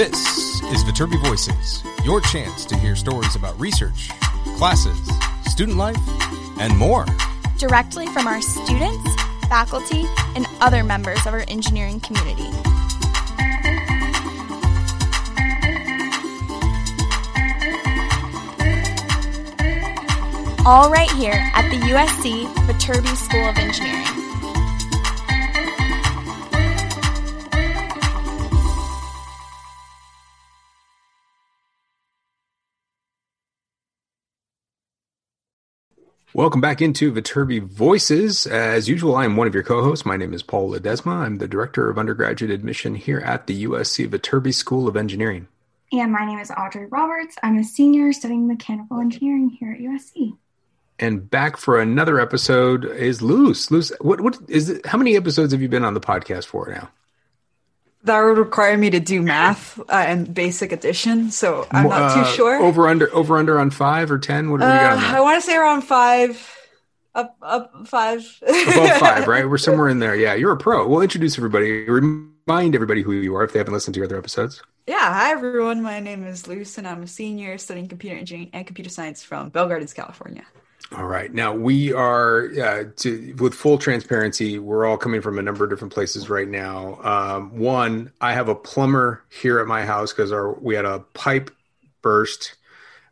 This is Viterbi Voices, your chance to hear stories about research, classes, student life, and more. Directly from our students, faculty, and other members of our engineering community. All right here at the USC Viterbi School of Engineering. Welcome back into Viterbi Voices. As usual, I am one of your co-hosts. My name is Paul Ledesma. I'm the Director of Undergraduate Admission here at the USC Viterbi School of Engineering. And my name is Audrey Roberts. I'm a senior studying mechanical engineering here at USC. And back for another episode is Luz. Luz, what what is it? How many episodes have you been on the podcast for now? That would require me to do math uh, and basic addition, so I'm not too Uh, sure. Over under over under on five or ten? What do we got Uh? I want to say around five, up up five. Above five, right? We're somewhere in there. Yeah, you're a pro. We'll introduce everybody. Remind everybody who you are if they haven't listened to your other episodes. Yeah, hi everyone. My name is Luz, and I'm a senior studying computer engineering and computer science from Bell Gardens, California. All right. Now we are uh, to with full transparency. We're all coming from a number of different places right now. Um, one, I have a plumber here at my house because our we had a pipe burst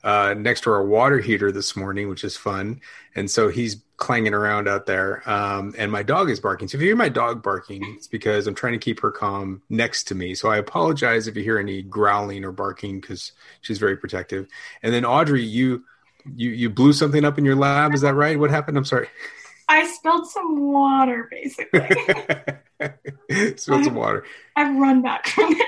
uh, next to our water heater this morning, which is fun. And so he's clanging around out there. Um, and my dog is barking. So if you hear my dog barking, it's because I'm trying to keep her calm next to me. So I apologize if you hear any growling or barking because she's very protective. And then Audrey, you you you blew something up in your lab. Is that right? What happened? I'm sorry. I spilled some water, basically. Spilled some water. I've run back from it.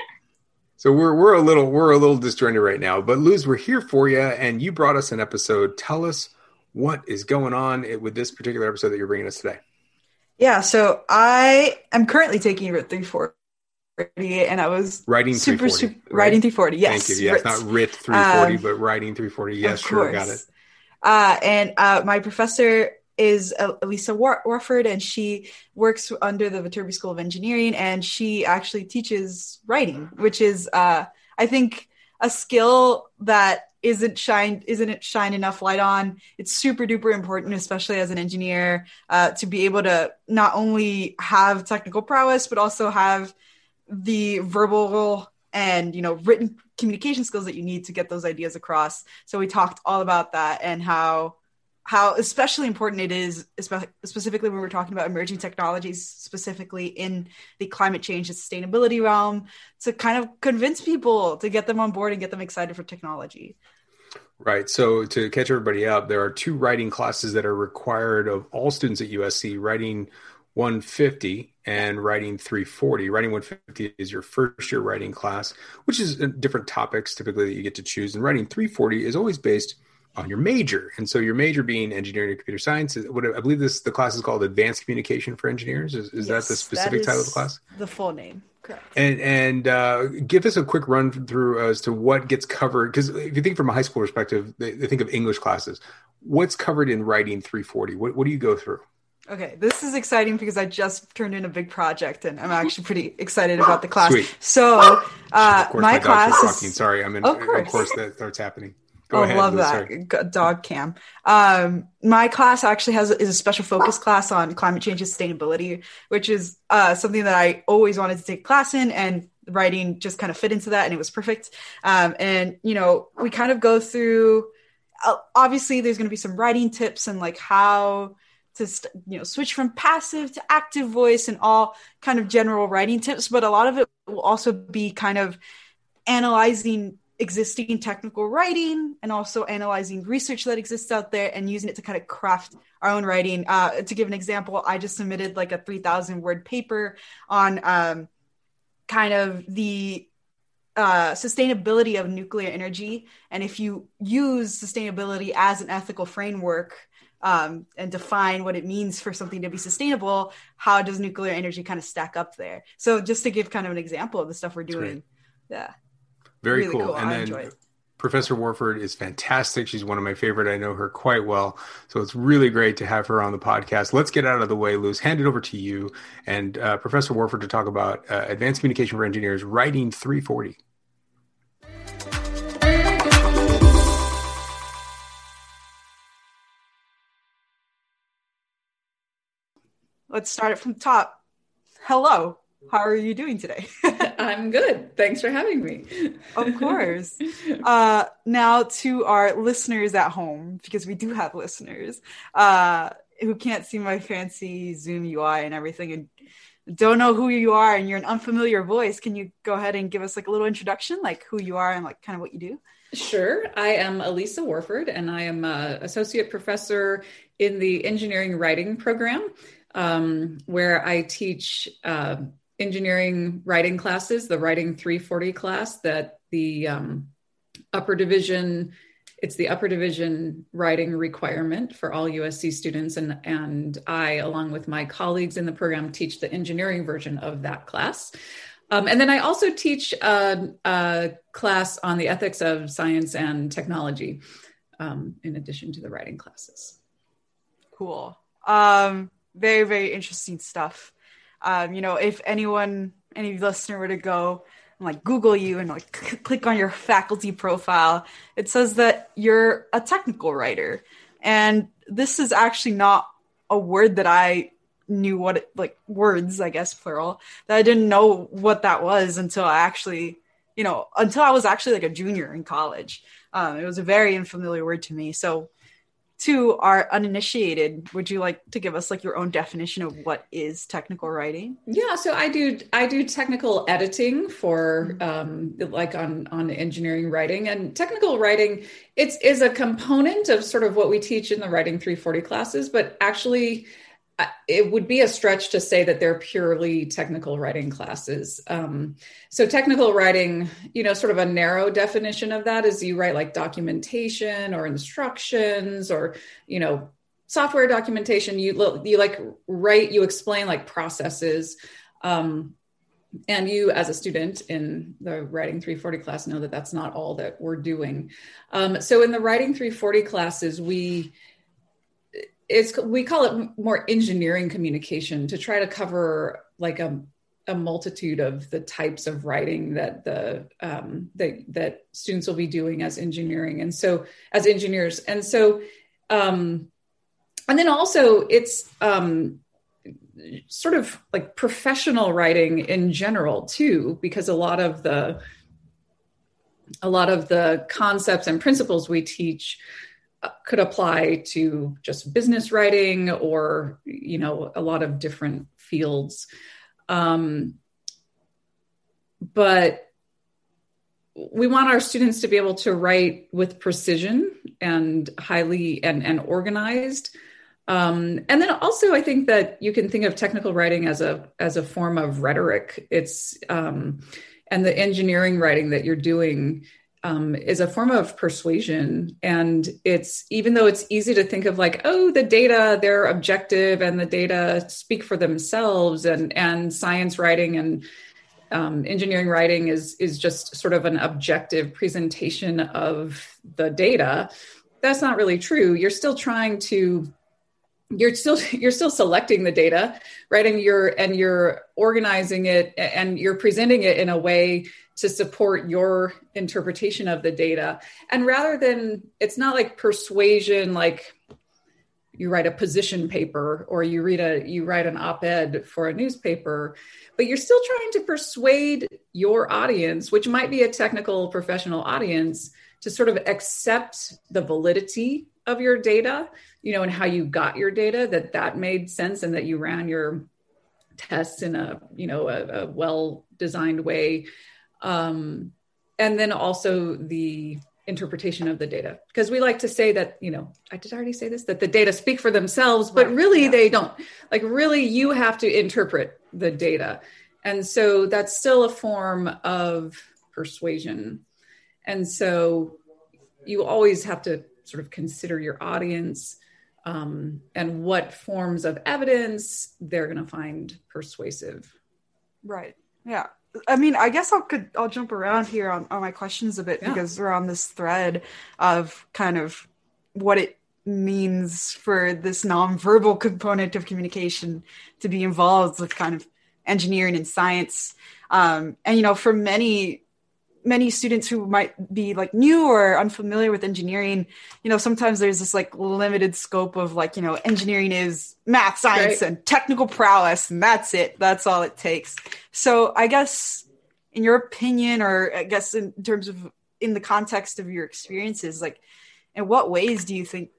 So we're we're a little we're a little disjointed right now, but Luz, we're here for you, and you brought us an episode. Tell us what is going on with this particular episode that you're bringing us today. Yeah, so I am currently taking RIT 340, and I was Writing super 340, super right? writing 340. Yes, Thank you. Yes, RIT. not RIT 340, Um, but writing 340. Yes, sure, got it. Uh, and uh, my professor is uh, Elisa War- Warford, and she works under the Viterbi School of Engineering, and she actually teaches writing, which is, uh, I think, a skill that isn't shine isn't shine enough light on. It's super duper important, especially as an engineer, uh, to be able to not only have technical prowess, but also have the verbal and you know written communication skills that you need to get those ideas across so we talked all about that and how how especially important it is specifically when we're talking about emerging technologies specifically in the climate change and sustainability realm to kind of convince people to get them on board and get them excited for technology Right. So to catch everybody up, there are two writing classes that are required of all students at USC. Writing 150 and writing 340. Writing 150 is your first year writing class, which is uh, different topics typically that you get to choose. And writing 340 is always based on your major. And so your major being engineering and computer science. Is, what I believe this the class is called Advanced Communication for Engineers. Is, is that the specific title of the class? the full name correct And and uh, give us a quick run through as to what gets covered. Because if you think from a high school perspective, they, they think of English classes. What's covered in writing 340? What, what do you go through? Okay, this is exciting because I just turned in a big project and I'm actually pretty excited about the class. Sweet. So, uh, course, my, my, class is. Sorry, I'm in. Of Of course. course, that starts happening. Go oh, ahead. love Liz, that sorry. Dog cam. Um, my class actually has is a special focus class on climate change and sustainability, which is uh, something that I always wanted to take class in, and writing just kind of fit into that, and it was perfect. Um, and you know, we kind of go through. Uh, obviously, there's going to be some writing tips and like how to you know switch from passive to active voice and all kind of general writing tips but a lot of it will also be kind of analyzing existing technical writing and also analyzing research that exists out there and using it to kind of craft our own writing. Uh, to give an example i just submitted like a 3000 word paper on um, kind of the uh, sustainability of nuclear energy. And if you use sustainability as an ethical framework um, and define what it means for something to be sustainable, how does nuclear energy kind of stack up there? So just to give kind of an example of the stuff we're doing. Yeah. Very really cool. cool. And I then. Professor Warford is fantastic. She's one of my favorite. I know her quite well. So it's really great to have her on the podcast. Let's get out of the way, Luz. Hand it over to you and uh, Professor Warford to talk about uh, advanced communication for engineers, writing 340. Let's start it from the top. Hello, how are you doing today? I'm good. Thanks for having me. of course. Uh, now, to our listeners at home, because we do have listeners uh, who can't see my fancy Zoom UI and everything and don't know who you are and you're an unfamiliar voice, can you go ahead and give us like a little introduction, like who you are and like kind of what you do? Sure. I am Elisa Warford, and I am an associate professor in the engineering writing program, um, where I teach uh, engineering writing classes, the Writing 340 class that the um, upper division it's the upper division writing requirement for all USC students, and and I, along with my colleagues in the program, teach the engineering version of that class. Um, and then I also teach a, a, class on the ethics of science and technology, um, in addition to the writing classes. Cool. Um, very, very interesting stuff. Um, you know, if anyone, any listener were to go and like Google you and like click on your faculty profile, it says that you're a technical writer. And this is actually not a word that I knew what it, like words, I guess plural, that I didn't know what that was until I actually, you know, until I was actually like a junior in college. Um, it was a very unfamiliar word to me. So to our uninitiated would you like to give us like your own definition of what is technical writing? Yeah so i do i do technical editing for um, like on on engineering writing. And technical writing it's is a component of sort of what we teach in the writing 340 classes but actually it would be a stretch to say that they're purely technical writing classes. Um, so, technical writing, you know, sort of a narrow definition of that is you write like documentation or instructions or, you know, software documentation. You you like write, you explain like processes. Um, and you, as a student in the Writing 340 class, know that that's not all that we're doing. Um, so, in the Writing 340 classes, we it's we call it more engineering communication to try to cover like a a multitude of the types of writing that the um, that that students will be doing as engineering. And so as engineers. And so um, and then also it's um, sort of like professional writing in general too because a lot of the a lot of the concepts and principles we teach could apply to just business writing or you know a lot of different fields. Um, but we want our students to be able to write with precision and highly and, and organized. Um, and then also i think that you can think of technical writing as a as a form of rhetoric. It's um, and the engineering writing that you're doing um, is a form of persuasion. And it's even though it's easy to think of like, oh, the data, they're objective and the data speak for themselves, and and science writing and um, engineering writing is is just sort of an objective presentation of the data. That's not really true. You're still trying to you're still you're still selecting the data right and you're and you're organizing it and you're presenting it in a way to support your interpretation of the data. And rather than it's not like persuasion like you write a position paper or you read a you write an op-ed for a newspaper but you're still trying to persuade your audience which might be a technical professional audience to sort of accept the validity of your data you know and how you got your data that that made sense and that you ran your tests in a you know a, a well designed way um, and then also the interpretation of the data. Because we like to say that you know i did already say this? That the data speak for themselves but really yeah. they don't. Like really you have to interpret the data. And so that's still a form of persuasion. And so you always have to sort of consider your audience um, and what forms of evidence they're going to find persuasive. Right yeah I mean, I guess I'll could I'll jump around here on, on my questions a bit yeah. because we're on this thread of kind of what it means for this nonverbal component of communication to be involved with kind of engineering and science. Um, and you know, for many many students who might be like new or unfamiliar with engineering you know sometimes there's this like limited scope of like you know engineering is math science Right. and technical prowess and that's it that's all it takes so i guess in your opinion or i guess in terms of in the context of your experiences like in what ways do you think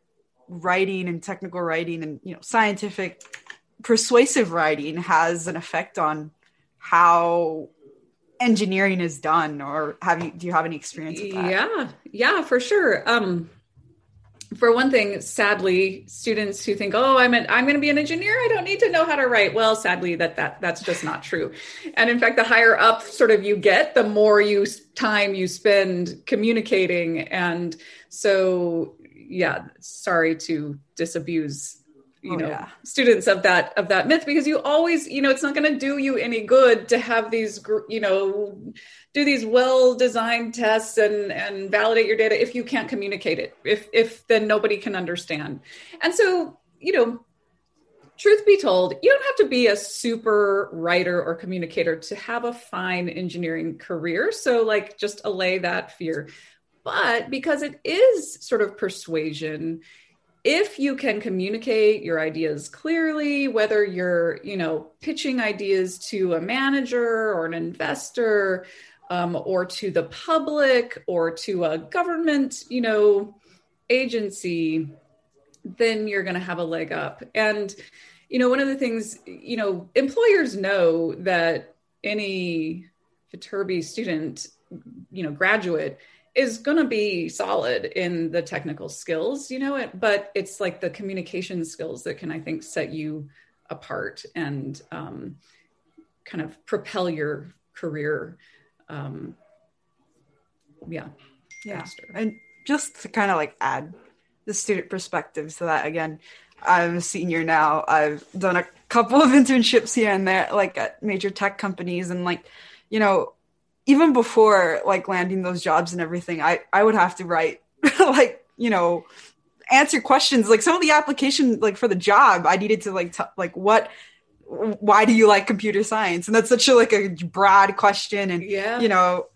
writing and technical writing and you know scientific persuasive writing has an effect on how engineering is done or have you do you have any experience with that Yeah, yeah, for sure. Um, for one thing, sadly, students who think, "Oh, I'm an, I'm going to be an engineer. I don't need to know how to write." Well, sadly, that that that's just not true. And in fact, the higher up sort of you get, the more you time you spend communicating. And so, yeah, sorry to disabuse you Oh, know yeah. students of that of that myth because you always you know it's not going to do you any good to have these you know do these well designed tests and and validate your data if you can't communicate it if if then nobody can understand. And so you know truth be told you don't have to be a super writer or communicator to have a fine engineering career. So like just allay that fear. But because it is sort of persuasion if you can communicate your ideas clearly whether you're you know pitching ideas to a manager or an investor um, or to the public or to a government you know agency then you're going to have a leg up. And you know one of the things you know employers know that any viterbi student you know graduate is going to be solid in the technical skills, you know, it, but it's like the communication skills that can, I think, set you apart and um, kind of propel your career. Um, yeah. yeah faster. and just to kind of like add the student perspective so that again i'm a senior now i've done a couple of internships here and there like at major tech companies and like you know even before like landing those jobs and everything i i would have to write like you know answer questions. Like some of the application like for the job i needed to like t- like what why do you like computer science? And that's such a like a broad question. And Yeah. you know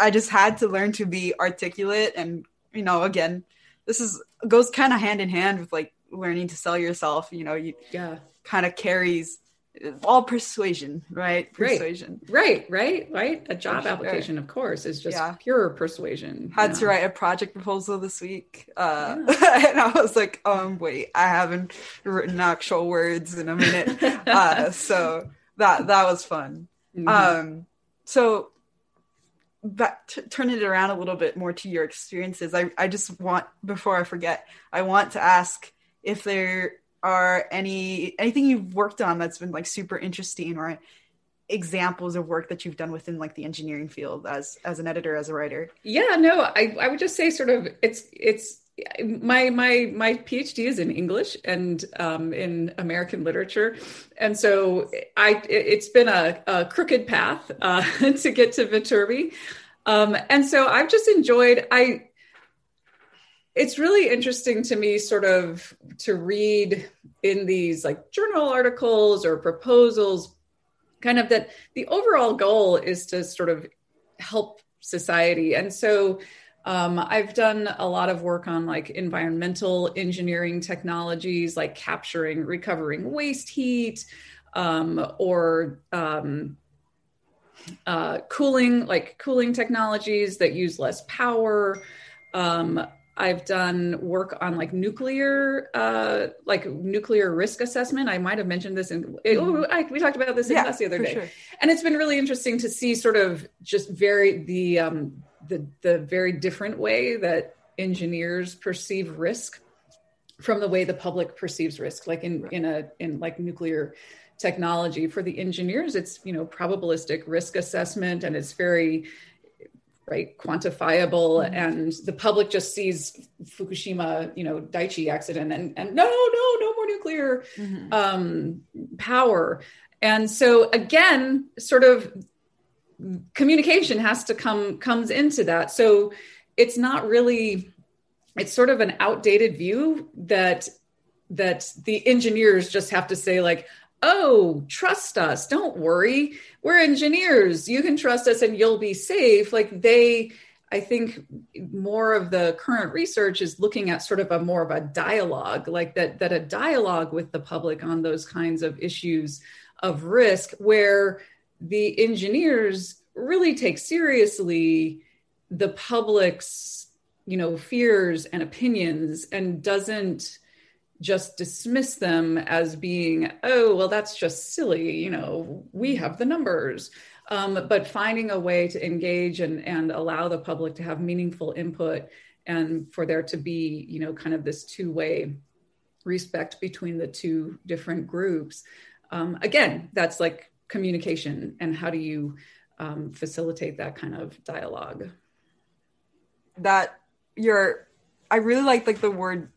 i just had to learn to be articulate. And you know again this is goes kind of hand in hand with like learning to sell yourself. You know you yeah. kind of carries all persuasion right Right. persuasion Right. Right. Right. A job sure. application, of course, is just Yeah. pure persuasion. had to write a project proposal this week uh and i was like um wait i haven't written actual words in a minute uh so that that was fun Mhm. um so but t- turning it around a little bit more to your experiences I, I just want before i forget i want to ask if there are any anything you've worked on that's been like super interesting or examples of work that you've done within like the engineering field as as an editor as a writer? Yeah no i i would just say sort of it's it's my my my phd is in english and um, in american literature. And so i it- it's been a, a crooked path uh, to get to viterbi. Um, and so i've just enjoyed i it's really interesting to me sort of to read in these like journal articles or proposals kind of that the overall goal is to sort of help society. And so um, i've done a lot of work on like environmental engineering technologies like capturing recovering waste heat um, or um, uh, cooling like cooling technologies that use less power um, I've done work on like nuclear, uh, like nuclear risk assessment. I might have mentioned this in, oh, I, we talked about this in class the other day sure. and it's been really interesting to see sort of just very the um, the the very different way that engineers perceive risk from the way the public perceives risk like in in a in like nuclear technology for the engineers it's you know probabilistic risk assessment and it's very right quantifiable and the public just sees fukushima you know daiichi accident and and no no no more nuclear Mhm. um, power. And so again, sort of communication has to come comes into that. So it's not really it's sort of an outdated view that that the engineers just have to say like oh, trust us. Don't worry. We're engineers. You can trust us and you'll be safe. Like they, I think more of the current research is looking at sort of a more of a dialogue, like that, that a dialogue with the public on those kinds of issues of risk where the engineers really take seriously the public's you know fears and opinions and doesn't just dismiss them as being oh well that's just silly you know we have the numbers. Um, but finding a way to engage and, and allow the public to have meaningful input and for there to be you know kind of this two-way respect between the two different groups um, again that's like communication and how do you um, facilitate that kind of dialogue? That you're i really like like the word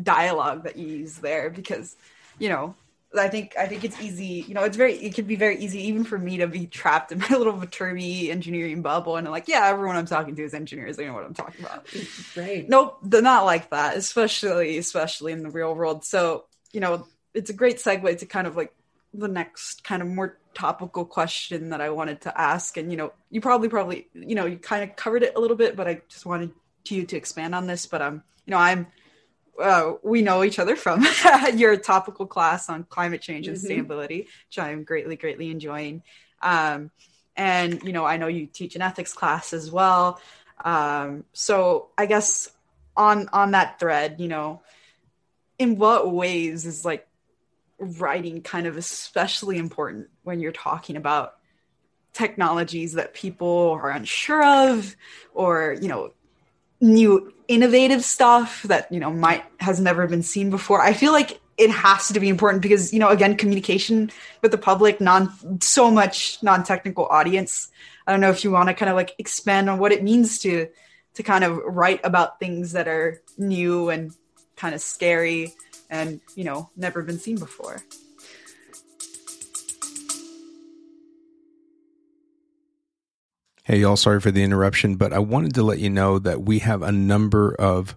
dialogue that you use there because you know I think I think it's easy. You know, it's very it can be very easy even for me to be trapped in my little Viterbi engineering bubble and I'm like, yeah, everyone I'm talking to is engineers. They know what I'm talking about. Right. Nope, they're not like that, especially especially in the real world. So, you know, it's a great segue to kind of like the next kind of more topical question that I wanted to ask. And you know, you probably probably, you know, you kind of covered it a little bit, but I just wanted to you to expand on this. But um, you know, I'm uh, we know each other from your topical class on climate change and mm-hmm. sustainability, which I'm greatly, greatly enjoying. Um, and you know, I know you teach an ethics class as well. Um, so I guess on on that thread, you know, in what ways is like writing kind of especially important when you're talking about technologies that people are unsure of or you know new innovative stuff that you know might has never been seen before. I feel like it has to be important because you know again communication with the public non so much non-technical audience. I don't know if you want to kind of like expand on what it means to to kind of write about things that are new and kind of scary and you know never been seen before Hey, y'all, sorry for the interruption, but I wanted to let you know that we have a number of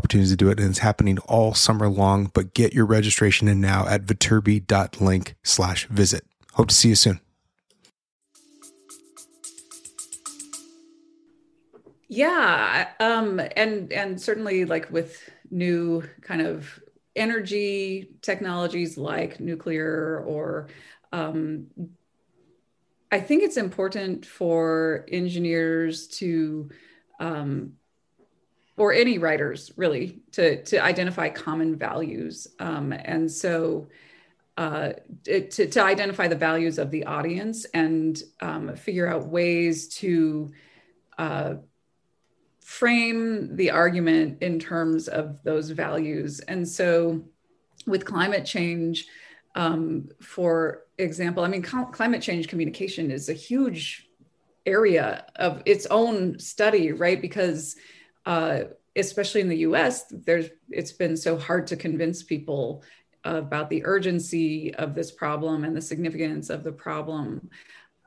to do it, and it's happening all summer long. But get your registration in now at viterbi.link slash visit. Hope to see you soon. Yeah, um, and and certainly like with new kind of energy technologies like nuclear or um, I think it's important for engineers to um, or any writers really to to identify common values. Um, and so uh, to, to identify the values of the audience and um, figure out ways to uh, frame the argument in terms of those values. And so with climate change um, for example i mean climate change communication is a huge area of its own study right? Because uh, especially in the US, there's it's been so hard to convince people about the urgency of this problem and the significance of the problem.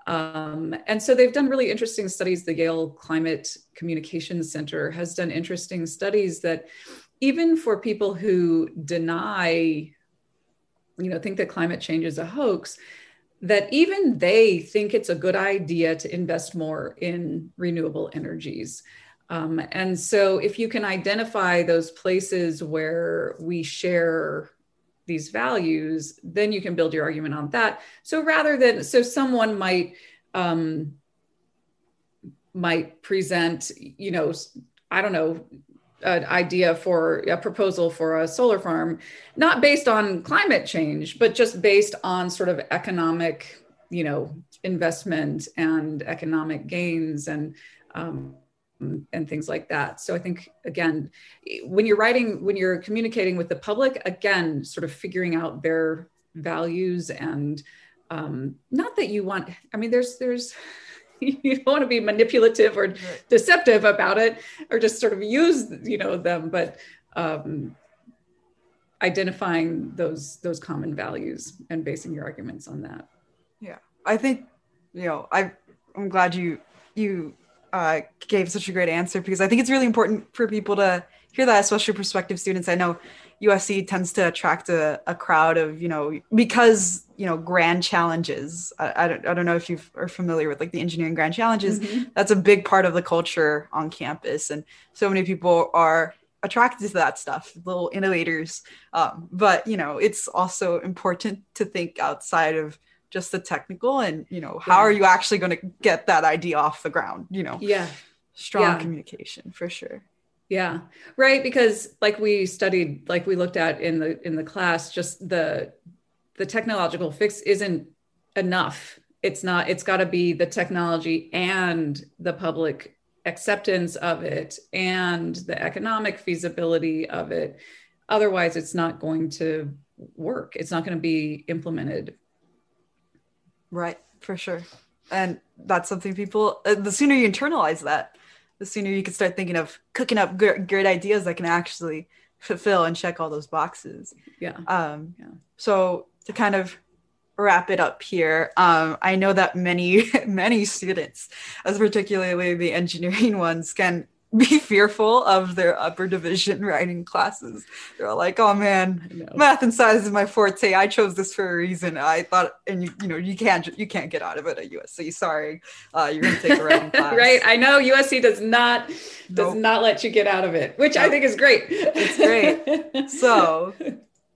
Um, and so they've done really interesting studies. The Yale Climate Communications Center has done interesting studies that even for people who deny, you know, think that climate change is a hoax, that even they think it's a good idea to invest more in renewable energies. Um, and so, if you can identify those places where we share these values, then you can build your argument on that. So, rather than, so someone might, um, might present, you know, I don't know, an idea for a proposal for a solar farm, not based on climate change, but just based on sort of economic, you know, investment and economic gains and um, and things like that. So I think again, when you're writing, when you're communicating with the public, again, sort of figuring out their values and um, not that you want i mean there's there's you don't want to be manipulative or deceptive about it or just sort of use you know them but um, identifying those those common values and basing your arguments on that. Yeah. I think you know i i'm glad you you uh, gave such a great answer because i think it's really important for people to hear that especially prospective students. I know usc tends to attract a, a crowd of you know because you know grand challenges. I, I, don't, I don't know if you are familiar with like the engineering grand challenges. Mm-hmm. that's a big part of the culture on campus and so many people are attracted to that stuff little innovators. Um, but you know it's also important to think outside of just the technical and you know how yeah. are you actually going to get that idea off the ground you know yeah strong yeah. communication for sure yeah right because like we studied like we looked at in the in the class just the the technological fix isn't enough it's not it's got to be the technology and the public acceptance of it and the economic feasibility of it. Otherwise, it's not going to work. It's not going to be implemented. Right, for sure. And that's something people, uh, the sooner you internalize that, the sooner you can start thinking of cooking up great, great ideas that can actually fulfill and check all those boxes. Yeah. Um, yeah. So to kind of wrap it up here. Um, I know that many, many students, as particularly the engineering ones, can be fearful of their upper division writing classes. They're all like, "Oh man, math and science is my forte. I chose this for a reason. I thought, and you, you know, you can't, you can't get out of it at USC. Sorry, uh, you're to take a writing class." right. I know USC does not nope. does not let you get out of it, which nope. I think is great. It's great. So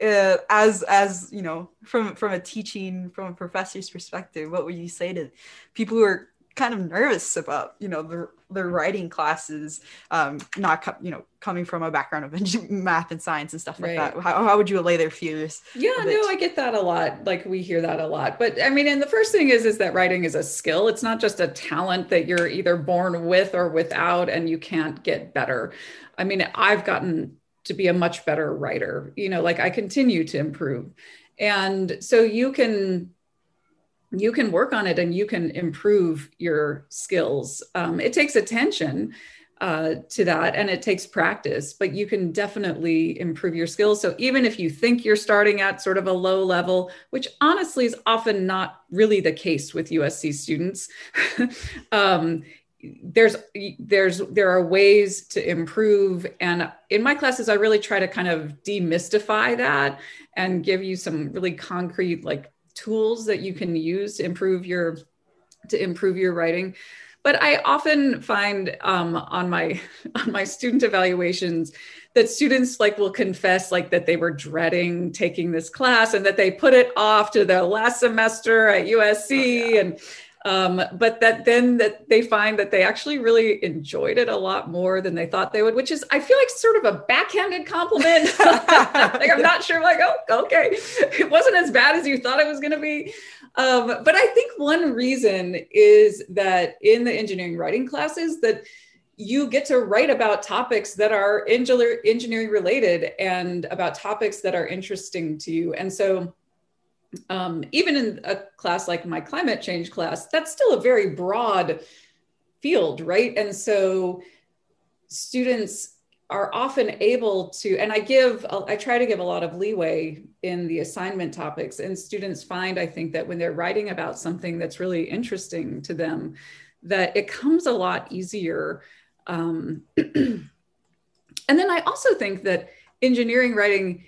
uh, as as you know from from a teaching from a professor's perspective what would you say to people who are kind of nervous about you know their their writing classes um not co- you know coming from a background of math and science and stuff like right. that how, how would you allay their fears yeah no i get that a lot. Like we hear that a lot. But i mean and the first thing is is that writing is a skill. It's not just a talent that you're either born with or without and you can't get better. I mean i've gotten to be a much better writer. You know like i continue to improve. And so you can you can work on it and you can improve your skills. Um, it takes attention uh, to that and it takes practice but you can definitely improve your skills. So even if you think you're starting at sort of a low level which honestly is often not really the case with usc students um, there's there's there are ways to improve. And in my classes i really try to kind of demystify that and give you some really concrete like tools that you can use to improve your to improve your writing but i often find um, on my on my student evaluations that students like will confess like that they were dreading taking this class and that they put it off to the last semester at usc oh, yeah. and um, but that then that they find that they actually really enjoyed it a lot more than they thought they would, which is I feel like sort of a backhanded compliment. like I'm not sure, like oh okay, it wasn't as bad as you thought it was going to be. Um, but I think one reason is that in the engineering writing classes that you get to write about topics that are engineering related and about topics that are interesting to you, and so um, even in a class like my climate change class, that's still a very broad field, right? And so students are often able to, and I give, I try to give a lot of leeway in the assignment topics. And students find, I think, that when they're writing about something that's really interesting to them, that it comes a lot easier. Um, and then I also think that engineering writing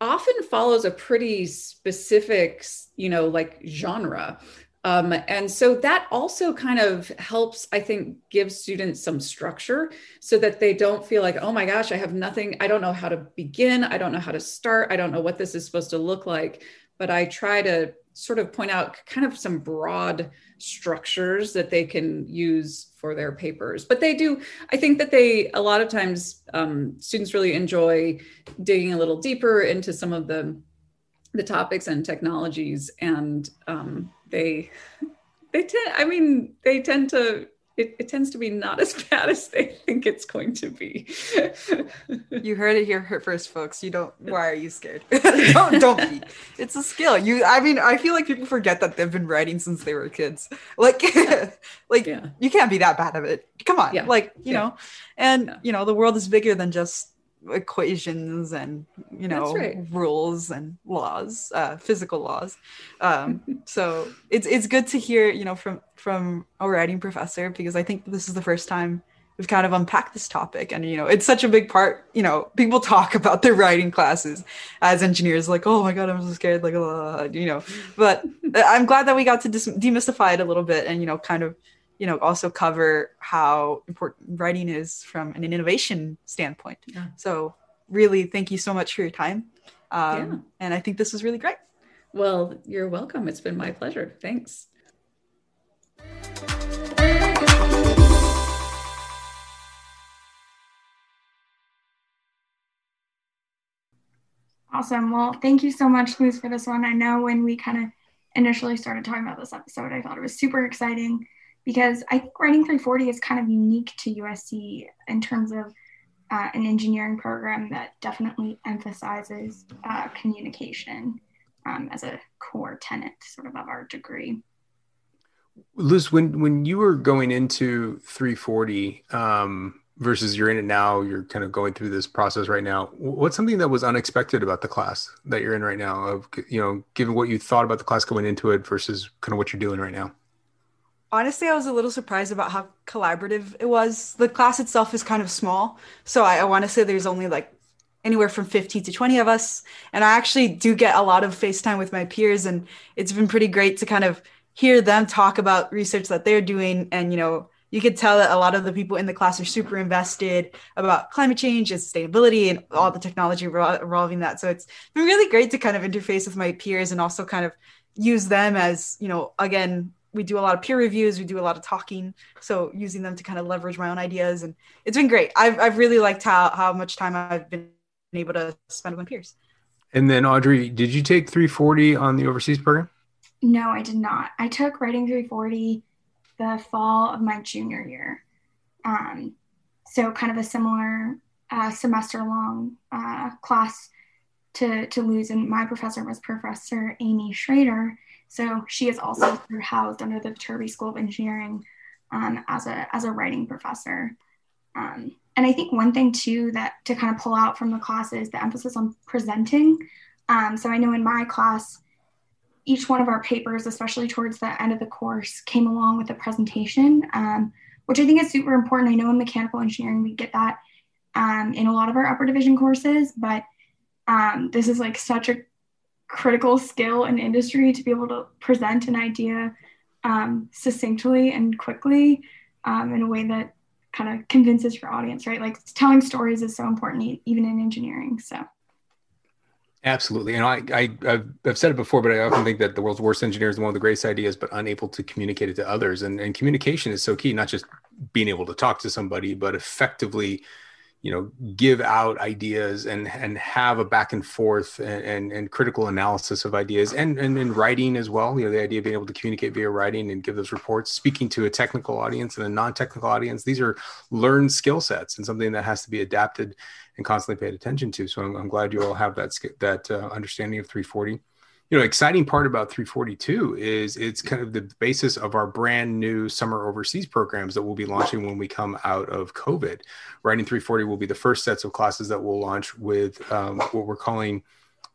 often follows a pretty specific, you know, like genre. Um, and so that also kind of helps, I think, give students some structure so that they don't feel like, oh my gosh, I have nothing, I don't know how to begin, I don't know how to start, I don't know what this is supposed to look like. But I try to sort of point out kind of some broad structures that they can use for their papers. But they do, I think that they, a lot of times, um, students really enjoy digging a little deeper into some of the the topics and technologies and um, they they tend i mean they tend to it, it tends to be not as bad as they think it's going to be. you heard it here first, folks. You don't. Why are you scared? don't don't be. It's a skill. You. I mean, I feel like people forget that they've been writing since they were kids. Like, like yeah. you can't be that bad of it. Come on. Yeah. Like you know, and you know the world is bigger than just equations and you know right. rules and laws uh, physical laws. Um, so it's it's good to hear you know from from a writing professor because i think this is the first time we've kind of unpacked this topic. And you know it's such a big part you know people talk about their writing classes as engineers like oh my god i'm so scared like uh, you know. But i'm glad that we got to dis- demystify it a little bit and you know kind of you know also cover how important writing is from an innovation standpoint yeah. so really thank you so much for your time um, yeah. and i think this was really great well you're welcome it's been my pleasure thanks Awesome. Well, thank you so much, Luz, for this one. I know when we kind of initially started talking about this episode, I thought it was super exciting because I think Writing 340 is kind of unique to USC in terms of uh, an engineering program that definitely emphasizes uh, communication um, as a core tenet sort of of our degree. Luz, when when you were going into 340 um, versus you're in it now, you're kind of going through this process right now. What's something that was unexpected about the class that you're in right now? Of you know, given what you thought about the class going into it versus kind of what you're doing right now honestly, I was a little surprised about how collaborative it was. The class itself is kind of small. So I, I want to say there's only like anywhere from 15 to 20 of us. And I actually do get a lot of FaceTime with my peers. And it's been pretty great to kind of hear them talk about research that they're doing. And, you know, you could tell that a lot of the people in the class are super invested about climate change and sustainability and all the technology revolving that. So it's been really great to kind of interface with my peers and also kind of use them as, you know, again, we do a lot of peer reviews we do a lot of talking so using them to kind of leverage my own ideas and it's been great. I've, I've really liked how, how much time i've been able to spend with my peers. And then audrey did you take 340 on the overseas program? No i did not. I took writing 340 the fall of my junior year. Um, so kind of a similar uh, semester long uh, class to, to Luz and my professor was professor amy schrader so she is also housed under the Viterbi School of Engineering um, as a as a writing professor. Um, and I think one thing too that to kind of pull out from the class is the emphasis on presenting. Um, so I know in my class, each one of our papers, especially towards the end of the course, came along with a presentation, um, which I think is super important. I know in mechanical engineering we get that um, in a lot of our upper division courses, but um, this is like such a critical skill in industry to be able to present an idea um, succinctly and quickly um, in a way that kind of convinces your audience, right? Like telling stories is so important, even in engineering. So. Absolutely, and I, I I've said it before, but I often think that the world's worst engineer is one of the greatest ideas, but unable to communicate it to others. And and communication is so key, not just being able to talk to somebody, but effectively you know give out ideas and and have a back and forth and, and, and, critical analysis of ideas and, and in writing as well. You know the idea of being able to communicate via writing and give those reports speaking to a technical audience and a non-technical audience. These are learned skill sets and something that has to be adapted and constantly paid attention to. So i'm, I'm glad you all have that that uh, understanding of 340 you know exciting part about 342 is it's kind of the basis of our brand new summer overseas programs that we'll be launching when we come out of covid writing 340 will be the first sets of classes that we'll launch with um, what we're calling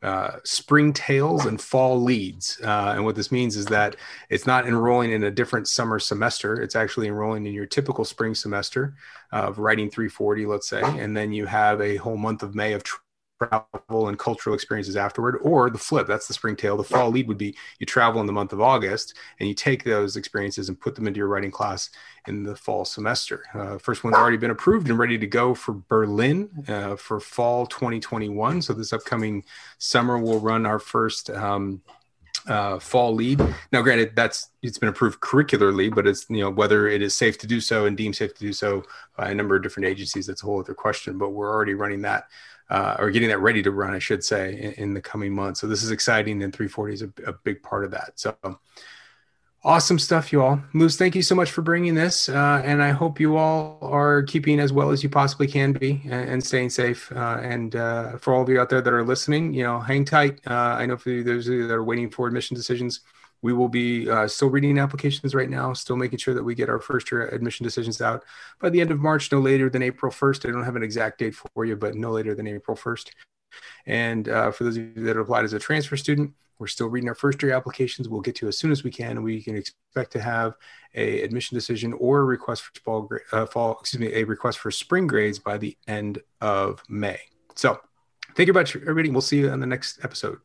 uh, spring tails and fall leads. Uh, and what this means is that it's not enrolling in a different summer semester. It's actually enrolling in your typical spring semester of writing 340, let's say. And then you have a whole month of May of travel and cultural experiences afterward, or the flip. That's the spring tail. The fall lead would be you travel in the month of August and you take those experiences and put them into your writing class in the fall semester. Uh, first one's already been approved and ready to go for Berlin uh, for fall 2021. So this upcoming summer, we'll run our first. Um, uh, fall lead. Now, granted, that's it's been approved curricularly, but it's you know whether it is safe to do so and deemed safe to do so by a number of different agencies. That's a whole other question. But we're already running that uh, or getting that ready to run, I should say, in, in, the coming months. So this is exciting, and 340 is a, a big part of that. So Awesome stuff, you all. Luz, thank you so much for bringing this. Uh, and I hope you all are keeping as well as you possibly can be and, and staying safe. Uh, and uh, for all of you out there that are listening, you know, hang tight. Uh, I know for those of you that are waiting for admission decisions, we will be uh, still reading applications right now, still making sure that we get our first year admission decisions out by the end of March, no later than April 1st. I don't have an exact date for you, but no later than April 1st. And uh, for those of you that applied as a transfer student, we're still reading our first year applications. We'll get to as soon as we can, and we can expect to have a admission decision or a request for fall, uh, fall excuse me, a request for spring grades by the end of May. So, thank you very much, everybody. We'll see you on the next episode.